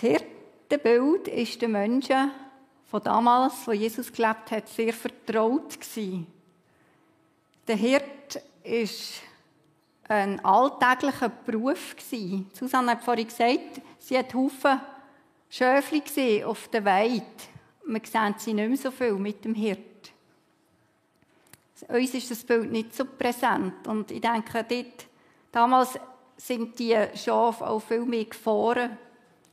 Das Hirtenbild ist den Menschen von damals, wo Jesus gelebt hat, sehr vertraut gewesen. Der Hirt ist ein alltäglicher Beruf gewesen. Susanne hat vorhin gesagt, sie hat Haufen Schöfli gesehen auf der Weide. Wir sehen sie nicht mehr so viel mit dem Hirt. Uns ist das Bild nicht so präsent. Und ich denke, dort, damals sind die Schafe auch viel mehr Gefahren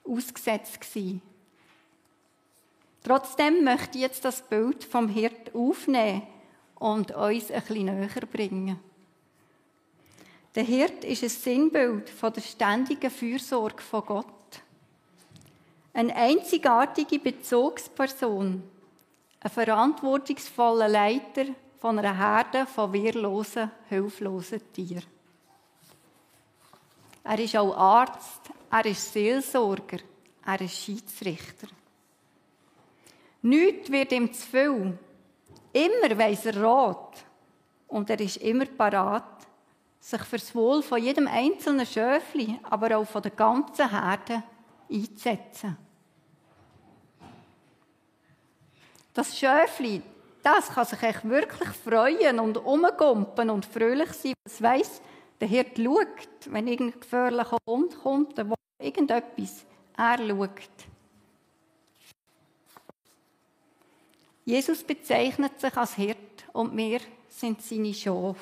ausgesetzt gewesen. Trotzdem möchte ich jetzt das Bild vom Hirt aufnehmen und uns ein bisschen näher bringen. Der Hirt ist ein Sinnbild von der ständigen Fürsorge von Gott. Eine einzigartige Bezugsperson, ein verantwortungsvoller Leiter von einer Herde von wehrlosen, hilflosen Tieren. Er ist auch Arzt, er ist Seelsorger, er ist Schiedsrichter. Nichts wird ihm zu viel. Immer weiss er Rat. Und er ist immer parat, sich für das Wohl von jedem einzelnen Schöfli, aber auch von der ganzen Herde einzusetzen. Das Schöfli, das kann sich echt wirklich freuen und umgumpen und fröhlich sein. Es weiss, der Hirt schaut, wenn irgendein gefährlicher Hund kommt, der irgendetwas, er schaut. Jesus bezeichnet sich als Hirt und wir sind seine Schafe.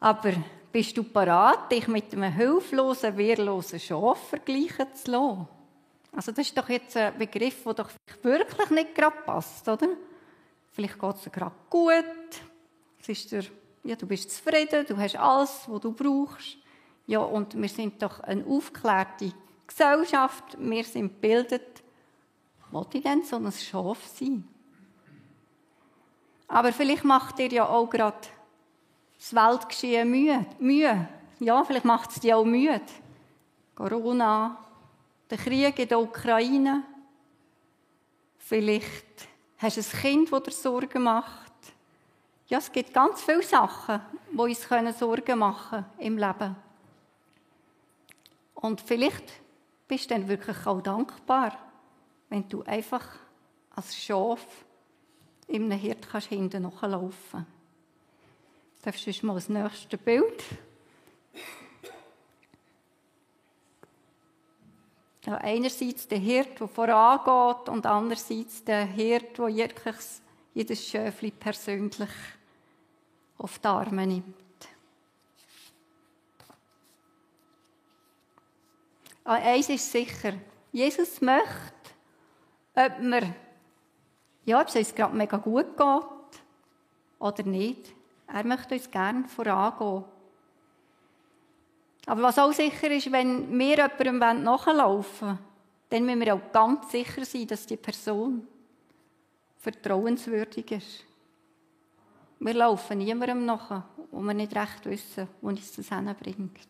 Aber bist du parat, dich mit einem hilflosen, wehrlosen Schaf vergleichen zu lassen? Also das ist doch jetzt ein Begriff, der doch wirklich nicht gerade passt, oder? Vielleicht geht es dir gerade gut, es ist dir, ja, du bist zufrieden, du hast alles, was du brauchst. Ja, und wir sind doch eine aufgeklärte Gesellschaft, wir sind gebildet, wollte ich denn so ein Schaf sein? Aber vielleicht macht dir ja auch gerade das Weltgeschehen Mühe. Mühe. Ja, vielleicht macht es dir auch müde. Corona, der Krieg in der Ukraine. Vielleicht hast du ein Kind, das dir Sorgen macht. Ja, es gibt ganz viele Sachen, die uns Sorgen machen können im Leben. Und vielleicht bist du dann wirklich auch dankbar wenn du einfach als Schaf in einem Hirt kannst hinten nachlaufen kannst. Darfst du mal das nächste Bild? Ja, einerseits der Hirt, der vorangeht, und andererseits der Hirt, der jedes Schöfli persönlich auf die Arme nimmt. Ah, eins ist sicher, Jesus möchte, ob, wir, ja, ob es uns gerade mega gut geht oder nicht. Er möchte uns gerne vorangehen. Aber was auch sicher ist, wenn wir jemandem nachlaufen wollen, dann müssen wir auch ganz sicher sein, dass die Person vertrauenswürdig ist. Wir laufen niemandem nach, wo wir nicht recht wissen, wo uns das hinbringt.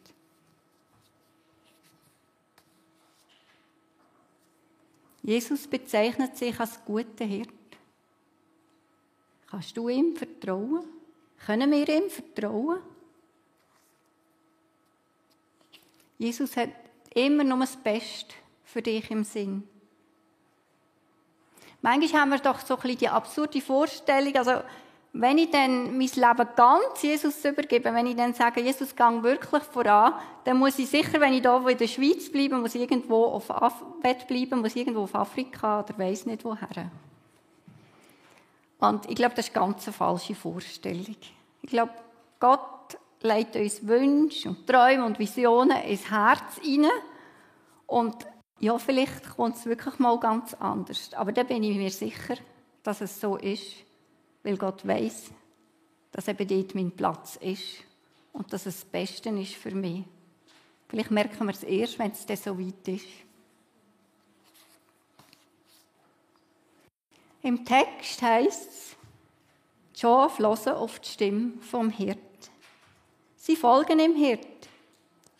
Jesus bezeichnet sich als guter Hirt. Kannst du ihm vertrauen? Können wir ihm vertrauen? Jesus hat immer nur das Beste für dich im Sinn. Manchmal haben wir doch so ein bisschen die absurde Vorstellung, also wenn ich dann mein Leben ganz Jesus übergebe, wenn ich dann sage, Jesus gang wirklich voran, dann muss ich sicher, wenn ich da in der Schweiz bleibe, muss ich irgendwo auf Af bleiben, muss ich irgendwo auf Afrika oder weiß nicht woher. Und ich glaube, das ist ganz eine falsche Vorstellung. Ich glaube, Gott legt uns Wünsche und Träume und Visionen ins Herz hinein. Und ja, vielleicht kommt es wirklich mal ganz anders. Aber da bin ich mir sicher, dass es so ist weil Gott weiß, dass eben dort mein Platz ist und dass es das Beste ist für mich. Vielleicht merken wir es erst, wenn es dann so weit ist. Im Text heißt es, die Schafe hören auf die Stimme vom Hirt. Sie folgen dem Hirt,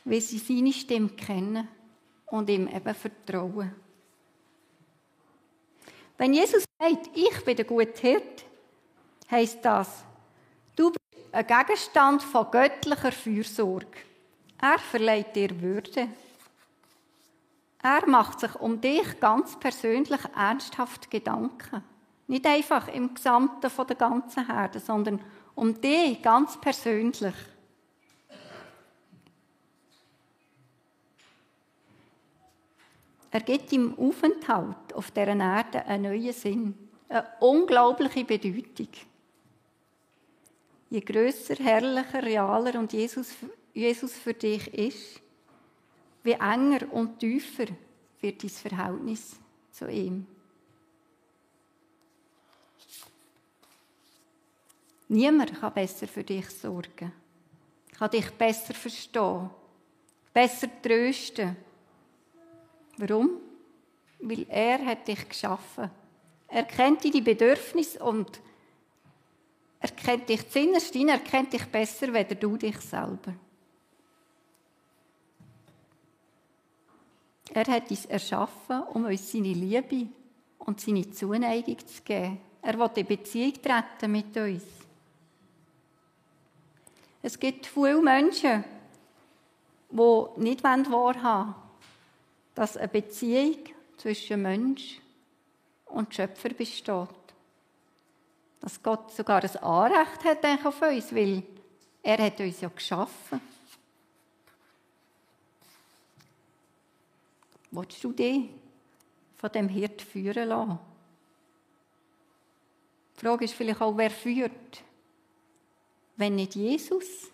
weil sie seine Stimme kennen und ihm eben vertrauen. Wenn Jesus sagt, ich bin der gute Hirt, heisst das, du bist ein Gegenstand von göttlicher Fürsorge. Er verleiht dir Würde. Er macht sich um dich ganz persönlich ernsthaft Gedanken. Nicht einfach im Gesamten von der ganzen Herde, sondern um dich ganz persönlich. Er gibt im Aufenthalt auf dieser Erde einen neuen Sinn, eine unglaubliche Bedeutung. Je größer, herrlicher, realer und Jesus, Jesus für dich ist, wie enger und tiefer wird dein Verhältnis zu ihm. Niemand kann besser für dich sorgen, kann dich besser verstehen, besser trösten. Warum? Weil er hat dich geschaffen. Er kennt deine Bedürfnisse und er kennt dich zinnerst er kennt dich besser, weder du dich selber. Er hat uns erschaffen, um uns seine Liebe und seine Zuneigung zu geben. Er will in Beziehung treten mit uns. Es gibt viele Menschen, die nicht wahrhaben wollen, dass eine Beziehung zwischen Mensch und Schöpfer besteht. Dass Gott sogar ein Anrecht hat auf uns, weil er hat uns ja geschaffen. Willst du dich von dem Hirt führen lassen? Die Frage ist vielleicht auch, wer führt? Wenn nicht Jesus?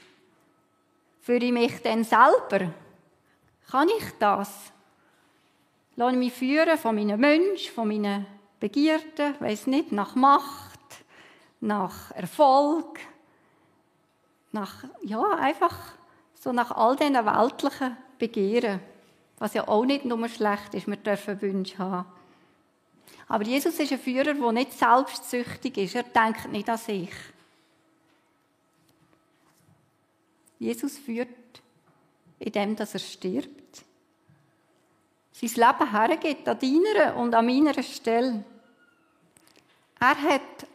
Führe ich mich denn selber? Kann ich das? Lasse ich mich führen von meinen Wünschen, von meinen Begierden, weiß nicht, nach Macht, nach Erfolg, nach, ja, einfach so nach all diesen weltlichen Begehren. Was ja auch nicht nur schlecht ist, wir dürfen Wünsche haben. Aber Jesus ist ein Führer, der nicht selbstsüchtig ist. Er denkt nicht an sich. Jesus führt, indem er stirbt. Sein Leben hergibt an deiner und an meiner Stelle. Er hat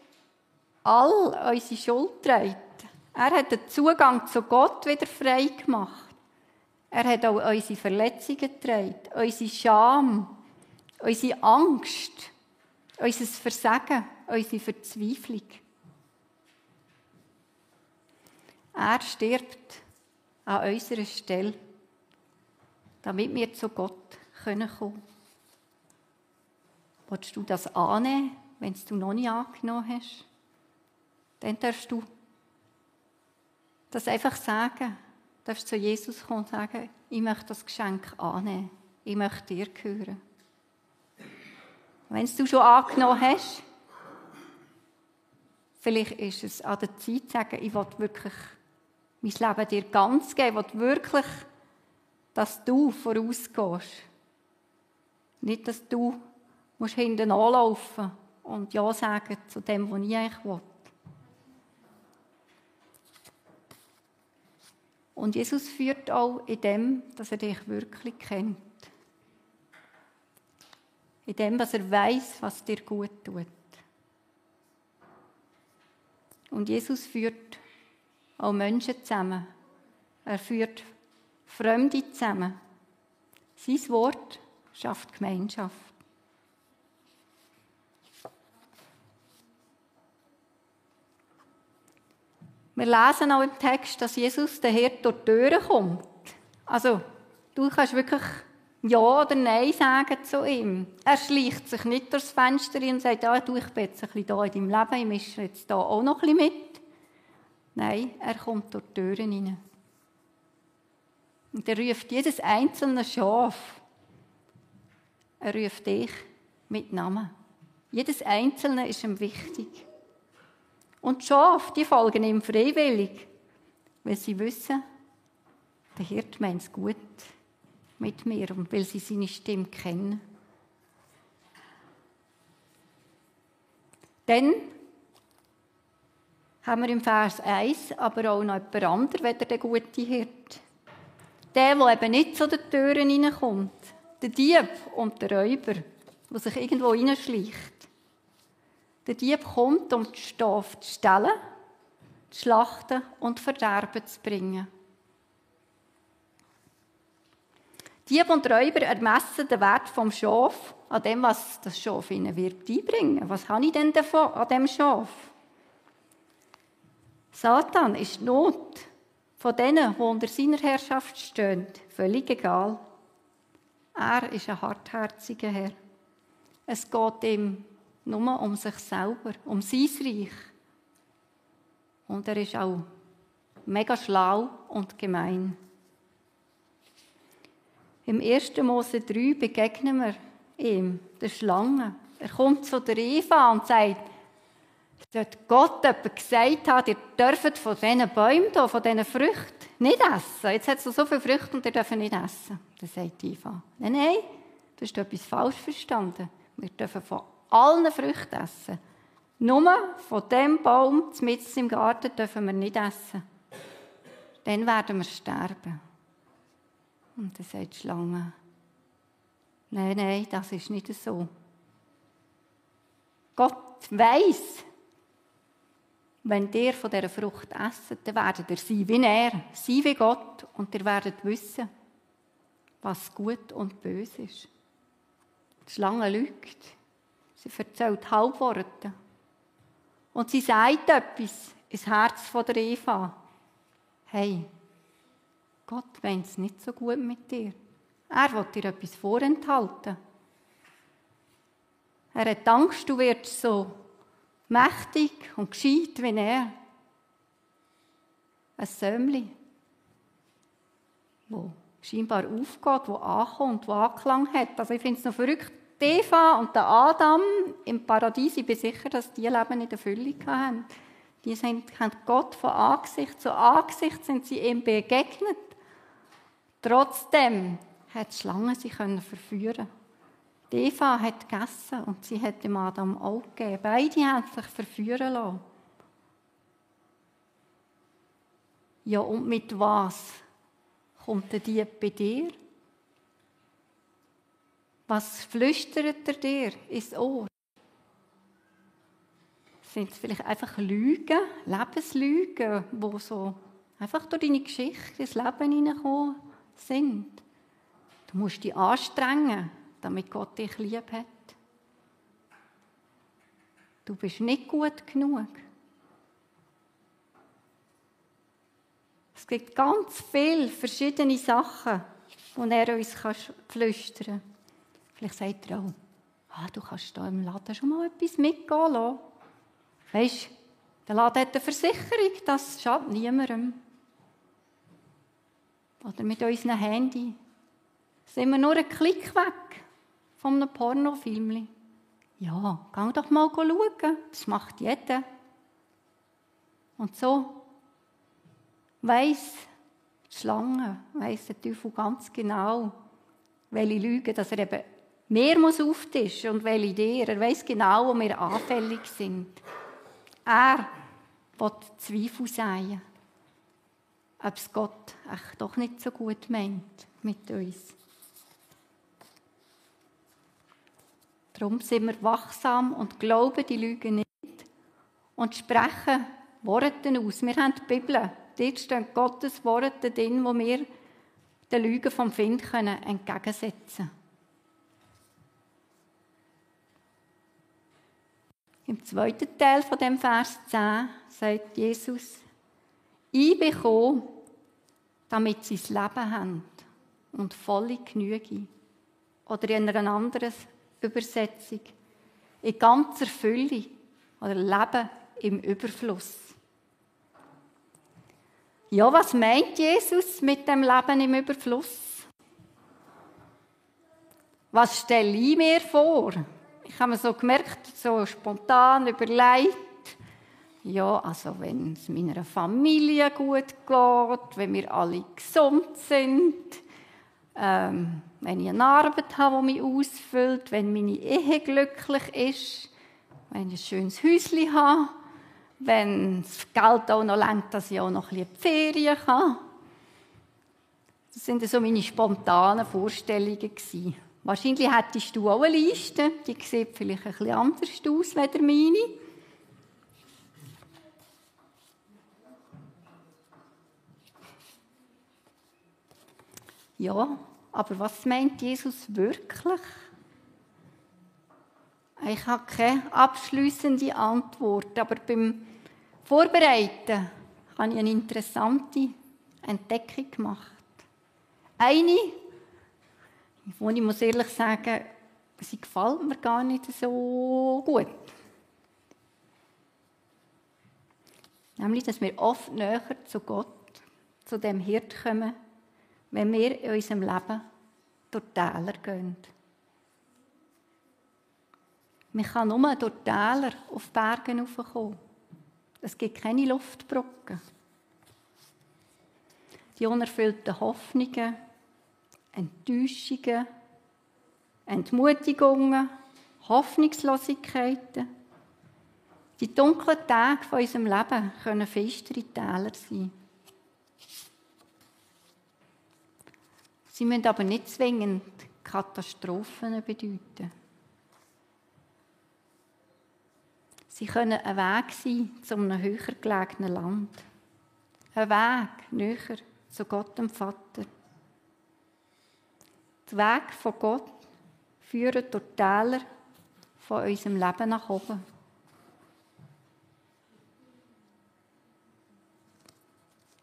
all unsere Schuld getragen. Er hat den Zugang zu Gott wieder frei gemacht. Er hat auch unsere Verletzungen getragen, unsere Scham, unsere Angst, unser Versagen, unsere Verzweiflung. Er stirbt an unserer Stelle, damit wir zu Gott kommen können. Willst du das annehmen, wenn du noch nicht angenommen hast? Dann darfst du das einfach sagen darfst zu Jesus kommen und sagen, ich möchte das Geschenk annehmen. Ich möchte dir gehören. Wenn es du schon angenommen hast, vielleicht ist es an der Zeit zu sagen, ich will wirklich mein Leben dir ganz geben. Ich will wirklich, dass du vorausgehst. Nicht, dass du musst hinten anlaufen und Ja sagen zu dem, was ich eigentlich will. Und Jesus führt auch in dem, dass er dich wirklich kennt. In dem, dass er weiß, was dir gut tut. Und Jesus führt auch Menschen zusammen. Er führt Fremde zusammen. Sein Wort schafft Gemeinschaft. Wir lesen auch im Text, dass Jesus der Herr durch die Türen kommt. Also, du kannst wirklich Ja oder Nein sagen zu ihm. Er schleicht sich nicht durchs Fenster und sagt, ja, du, ich bin jetzt ein bisschen da in deinem Leben, ich mische jetzt da auch noch ein bisschen mit. Nein, er kommt durch die Türen hinein. Und er ruft jedes einzelne Schaf. Er ruft dich mit Namen. Jedes einzelne ist ihm wichtig. Und die Schafe, die folgen ihm freiwillig, weil sie wissen, der Hirt meint es gut mit mir und weil sie seine Stimme kennen. Dann haben wir im Vers 1 aber auch noch jemand anderes, weder der gute Hirt. Der, der eben nicht zu den Türen hineinkommt. Der Dieb und der Räuber, der sich irgendwo hineinschleicht. Der Dieb kommt, um die Schafe zu stellen, zu schlachten und Verderben zu bringen. Dieb und Räuber ermessen den Wert vom Schaf an dem, was das Schaf ihnen wird einbringen. Was habe ich denn davon an dem Schaf? Satan ist die Not von denen, die unter seiner Herrschaft stehen, völlig egal. Er ist ein hartherziger Herr. Es geht ihm nur um sich selber, um sein Reich. Und er ist auch mega schlau und gemein. Im 1. Mose 3 begegnen wir ihm, der Schlange. Er kommt zu der Eva und sagt, sollte Gott jemand gesagt haben, ihr dürft von diesen Bäumen hier, von diesen Früchten nicht essen. Jetzt hat es so viele Früchte und ihr dürft nicht essen. Dann sagt Eva, nein, nein, du hast etwas falsch verstanden. Wir dürfen von allen Früchten essen. Nur von dem Baum mitten im Garten dürfen wir nicht essen. Dann werden wir sterben. Und dann sagt die Schlange, nein, nein, das ist nicht so. Gott weiß, wenn ihr von dieser Frucht esset, dann werdet ihr sein wie er, sein wie Gott, und ihr werdet wissen, was gut und böse ist. Die Schlange lügt. Sie erzählt Halbworte. Und sie sagt etwas ins Herz von der Eva. Hey, Gott meint es nicht so gut mit dir. Er will dir etwas vorenthalten. Er hat Angst, du wirst so mächtig und gescheit wie er. Ein Sömli, wo scheinbar aufgeht, wo ankommt, wo Anklang hat. Also ich finde es noch verrückt. Eva und der Adam im Paradies, ich bin sicher, dass die Leben in der Fülle hatten. Die sind, haben Gott von Angesicht zu Angesicht sind sie ihm begegnet. Trotzdem hat die Schlange sie verführen die Eva hat gegessen und sie hat dem Adam auch gegeben. Beide haben sich verführen lassen. Ja, und mit was kommt der Dieb bei dir? Was flüstert er dir ins Ohr? Sind es vielleicht einfach Lügen, Lebenslügen, wo so einfach durch deine Geschichte ins Leben hineingekommen sind? Du musst dich anstrengen, damit Gott dich lieb hat. Du bist nicht gut genug. Es gibt ganz viele verschiedene Sachen, die er uns flüstern kann. Vielleicht sagt er auch, ah, du kannst da im Laden schon mal etwas mitgehen lassen. Weißt du, der Laden hat eine Versicherung, das schadet niemandem. Oder mit unserem Handy sind wir nur einen Klick weg von einem Pornofilm. Ja, geh doch mal schauen. Das macht jeder. Und so weiss die Schlange, weiss der Teufel ganz genau, welche Lügen, dass er eben mehr muss auftischen und welche dir. Er weiss genau, wo wir anfällig sind. Er will Zweifel sein, ob es Gott echt doch nicht so gut meint mit uns. Darum sind wir wachsam und glauben die Lügen nicht und sprechen Worte aus. Wir haben die Bibel. Dort stehen Gottes Worte drin, wo wir den Lügen vom Find können entgegensetzen Im zweiten Teil von dem Vers 10 sagt Jesus, ich bekomme, damit sie das Leben haben und volle Genüge. Oder in einer anderen Übersetzung. In ganzer Fülle oder Leben im Überfluss. Ja, was meint Jesus mit dem Leben im Überfluss? Was stelle ich mir vor? Ich habe mir so gemerkt, so spontan überlegt, ja, also wenn es meiner Familie gut geht, wenn wir alle gesund sind, ähm, wenn ich eine Arbeit habe, die mich ausfüllt, wenn meine Ehe glücklich ist, wenn ich ein schönes Häuschen habe, wenn das Geld auch noch lenkt, dass ich auch noch ein bisschen Ferien kann. Das sind so meine spontanen Vorstellungen. Wahrscheinlich hättest du auch eine Liste, die sieht vielleicht ein bisschen anders aus als meine. Ja, aber was meint Jesus wirklich? Ich habe keine abschließende Antwort, aber beim Vorbereiten habe ich eine interessante Entdeckung gemacht. Eine, wo ich muss ehrlich sagen, sie gefällt mir gar nicht so gut. Nämlich, dass wir oft näher zu Gott, zu dem Hirt kommen, wenn wir in unserem Leben durch Täler gehen. Man kann nur durch Täler auf Bergen raufkommen. Es gibt keine Luftbrücken. Die unerfüllten Hoffnungen, Enttäuschungen, Entmutigungen, Hoffnungslosigkeiten. Die dunklen Tage von unserem Leben können festere Täler sein. Sie müssen aber nicht zwingend Katastrophen bedeuten. Sie können ein Weg sein zu einem höher gelegenen Land. Ein Weg näher zu Gott dem Vater. Der Weg von Gott führt durch die Täler von unserem Leben nach oben.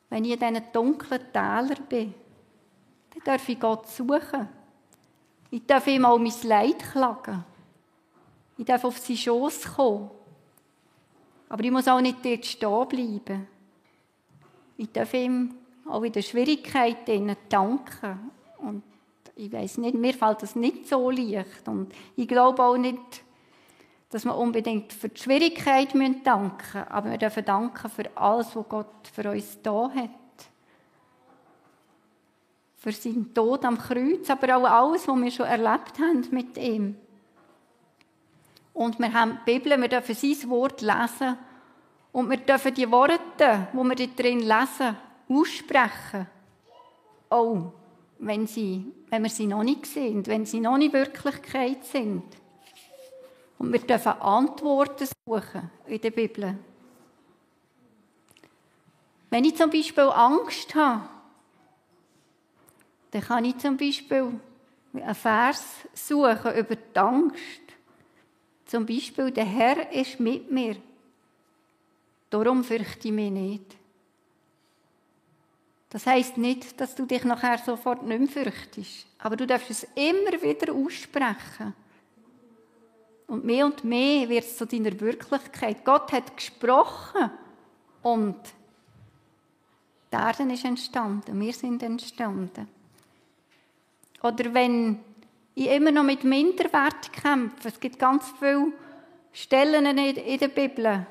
Wenn ich in diesen dunklen Tälern bin, dann darf ich Gott suchen. Ich darf ihm auch mein Leid klagen. Ich darf auf seinen Schoß kommen. Aber ich muss auch nicht dort stehen bleiben. Ich darf ihm auch in den Schwierigkeiten danken. Und ich weiß nicht, mir fällt das nicht so leicht. Und ich glaube auch nicht, dass wir unbedingt für die Schwierigkeit danken müssen, aber wir dürfen danken für alles, was Gott für uns da hat. Für seinen Tod am Kreuz, aber auch alles, was wir schon erlebt haben mit ihm. Und wir haben die Bibel, wir dürfen sein Wort lesen und wir dürfen die Worte, die wir drin lesen, aussprechen. Auch wenn, sie, wenn wir sie noch nicht sind, wenn sie noch nicht Wirklichkeit sind. Und wir dürfen Antworten suchen in der Bibel. Wenn ich zum Beispiel Angst habe, dann kann ich zum Beispiel einen Vers suchen über die Angst. Zum Beispiel, der Herr ist mit mir. Darum fürchte ich mich nicht. Das heißt nicht, dass du dich nachher sofort nicht mehr fürchtest. Aber du darfst es immer wieder aussprechen. Und mehr und mehr wird es zu deiner Wirklichkeit. Gott hat gesprochen und die Erde ist entstanden, wir sind entstanden. Oder wenn ich immer noch mit Minderwert kämpfe, es gibt ganz viele Stellen in der Bibel,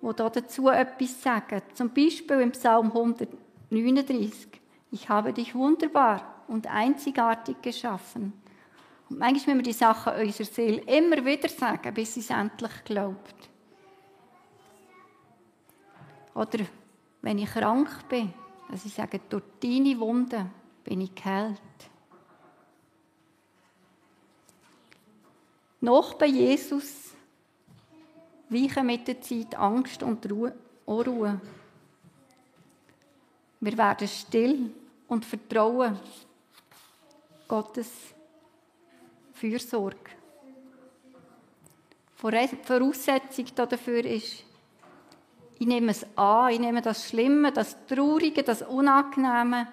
wo dazu etwas sagen. Zum Beispiel im Psalm 139. Ich habe dich wunderbar und einzigartig geschaffen. Und manchmal müssen wir die Sachen unserer Seele immer wieder sagen, bis sie es endlich glaubt. Oder wenn ich krank bin, dass ich sage, durch deine Wunden bin ich geheilt. Noch bei Jesus weichen mit der Zeit Angst und Ruhe, Unruhe. Wir werden still und vertrauen Gottes Fürsorge. Voraussetzung dafür ist, ich nehme es an, ich nehme das Schlimme, das Traurige, das Unangenehme,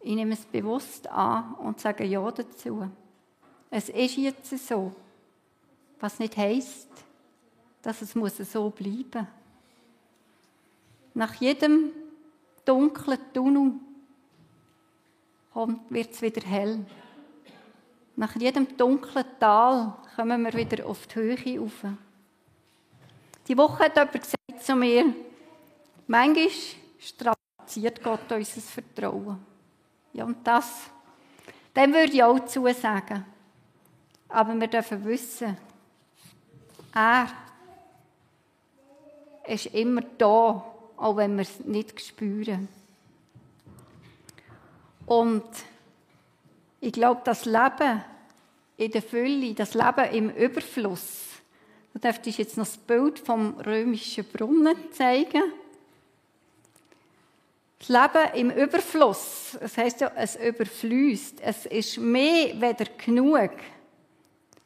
ich nehme es bewusst an und sage Ja dazu. Es ist jetzt so, was nicht heisst, dass es muss so bleiben Nach jedem dunklen Tunnel wird es wieder hell. Nach jedem dunklen Tal kommen wir wieder auf die Höhe rauf. Die Woche hat jemand gesagt zu mir, manchmal strapaziert Gott unser Vertrauen. Ja, und das, dem würde ich auch zusagen. Aber wir dürfen wissen, er ist immer da, auch wenn wir es nicht spüren. Und ich glaube, das Leben in der Fülle, das Leben im Überfluss, da dürfte ich jetzt noch das Bild vom römischen Brunnen zeigen. Das Leben im Überfluss, das heißt ja, es überfließt. Es ist mehr weder genug.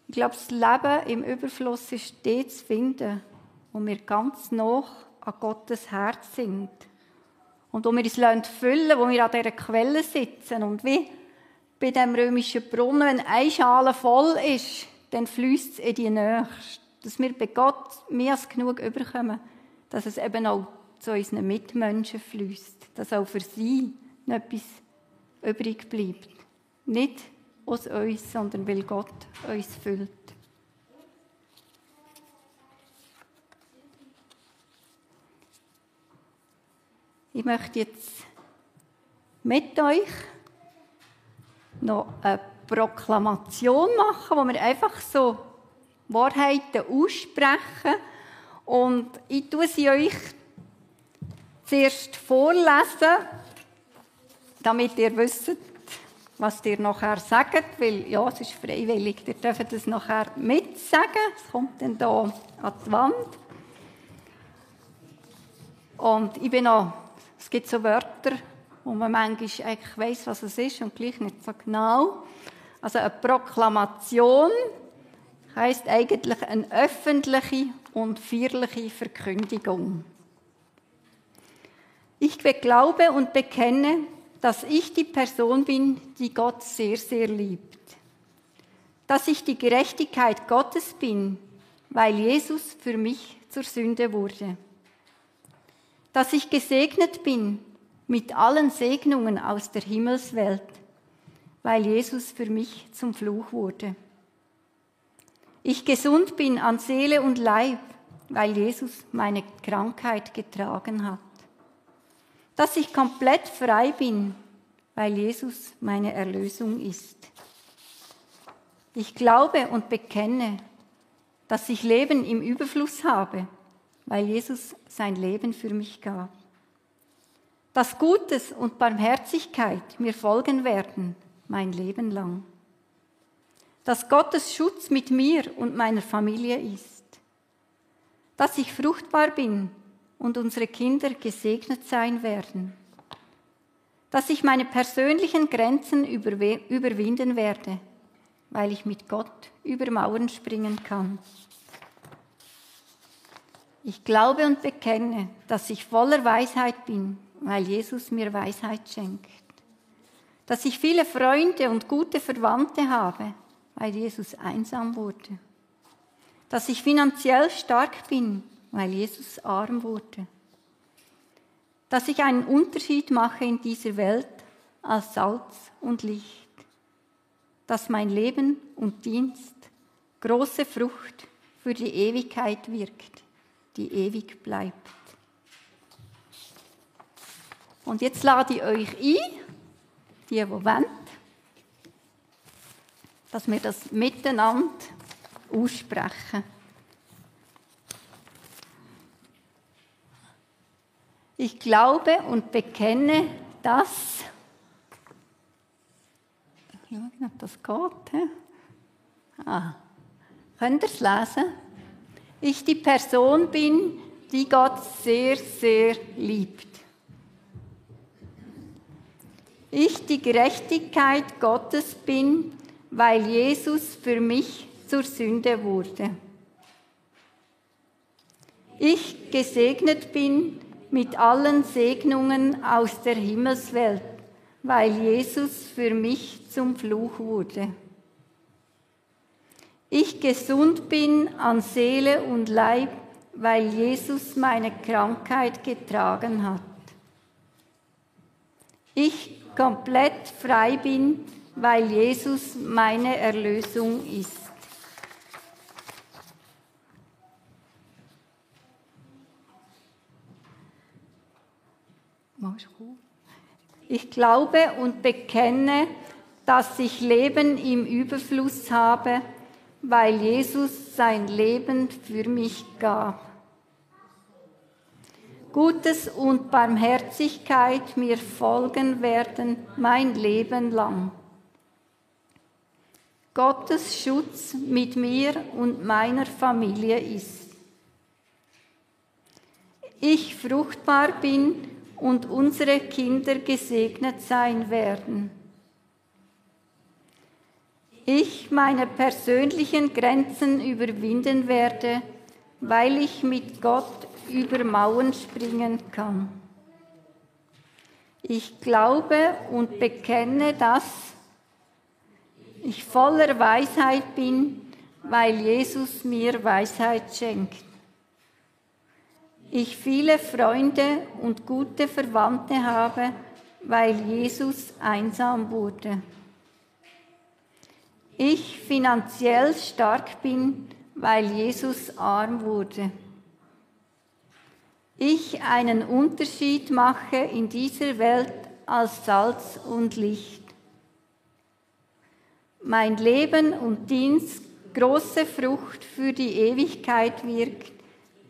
Ich glaube, das Leben im Überfluss ist dort zu finden, wo wir ganz nah an Gottes Herz sind. Und wo wir uns füllen wo wir an dieser Quelle sitzen. Und wie bei dem römischen Brunnen, wenn eine Schale voll ist, dann fließt es in die nächste. Dass wir bei Gott mehr als genug überkommen, dass es eben auch zu unseren Mitmenschen fließt. Dass auch für sie etwas übrig bleibt. Nicht aus uns, sondern weil Gott uns füllt. Ich möchte jetzt mit euch noch eine Proklamation machen, wo wir einfach so Wahrheiten aussprechen. Und ich tue sie euch zuerst vorlesen, damit ihr wisst, was ihr nachher sagt, weil ja, es ist freiwillig. Ihr dürft es nachher mitsagen. Es kommt dann hier an die Wand. Und ich bin auch, es gibt so Wörter, wo man manchmal eigentlich weiss, was es ist und gleich nicht so genau. Also eine Proklamation heißt eigentlich eine öffentliche und feierliche Verkündigung. Ich glaube und bekenne, dass ich die Person bin, die Gott sehr, sehr liebt. Dass ich die Gerechtigkeit Gottes bin, weil Jesus für mich zur Sünde wurde. Dass ich gesegnet bin mit allen Segnungen aus der Himmelswelt, weil Jesus für mich zum Fluch wurde. Ich gesund bin an Seele und Leib, weil Jesus meine Krankheit getragen hat. Dass ich komplett frei bin, weil Jesus meine Erlösung ist. Ich glaube und bekenne, dass ich Leben im Überfluss habe, weil Jesus sein Leben für mich gab dass Gutes und Barmherzigkeit mir folgen werden mein Leben lang. Dass Gottes Schutz mit mir und meiner Familie ist. Dass ich fruchtbar bin und unsere Kinder gesegnet sein werden. Dass ich meine persönlichen Grenzen überwinden werde, weil ich mit Gott über Mauern springen kann. Ich glaube und bekenne, dass ich voller Weisheit bin weil Jesus mir Weisheit schenkt. Dass ich viele Freunde und gute Verwandte habe, weil Jesus einsam wurde. Dass ich finanziell stark bin, weil Jesus arm wurde. Dass ich einen Unterschied mache in dieser Welt als Salz und Licht. Dass mein Leben und Dienst große Frucht für die Ewigkeit wirkt, die ewig bleibt. Und jetzt lade ich euch ein, die, die wollen, dass wir das miteinander aussprechen. Ich glaube und bekenne, dass. Schauen, ob das geht. Ah. Könnt ihr es lesen? Ich die Person bin, die Gott sehr, sehr liebt ich die Gerechtigkeit Gottes bin, weil Jesus für mich zur Sünde wurde. Ich gesegnet bin mit allen Segnungen aus der Himmelswelt, weil Jesus für mich zum Fluch wurde. Ich gesund bin an Seele und Leib, weil Jesus meine Krankheit getragen hat. Ich komplett frei bin, weil Jesus meine Erlösung ist. Ich glaube und bekenne, dass ich Leben im Überfluss habe, weil Jesus sein Leben für mich gab. Gutes und Barmherzigkeit mir folgen werden mein Leben lang. Gottes Schutz mit mir und meiner Familie ist. Ich fruchtbar bin und unsere Kinder gesegnet sein werden. Ich meine persönlichen Grenzen überwinden werde, weil ich mit Gott über Mauern springen kann. Ich glaube und bekenne, dass ich voller Weisheit bin, weil Jesus mir Weisheit schenkt. Ich viele Freunde und gute Verwandte habe, weil Jesus einsam wurde. Ich finanziell stark bin, weil Jesus arm wurde. Ich einen Unterschied mache in dieser Welt als Salz und Licht. Mein Leben und Dienst große Frucht für die Ewigkeit wirkt,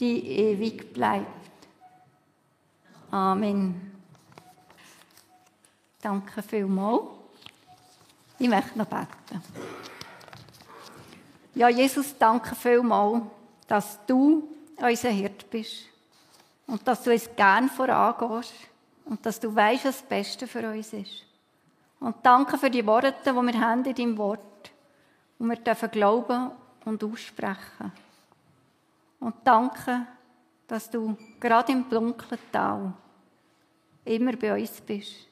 die ewig bleibt. Amen. Danke vielmals. Ich möchte noch beten. Ja, Jesus, danke vielmals, dass du unser Hirt bist und dass du uns gern vorangehst und dass du weißt, was das Beste für uns ist. Und danke für die Worte, die wir haben in deinem Wort und wir dürfen glauben und aussprechen. Und danke, dass du gerade im dunklen Tal immer bei uns bist.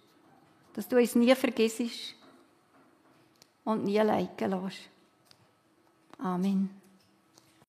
Dass du uns nie vergisst und nie leiden lässt. Amen.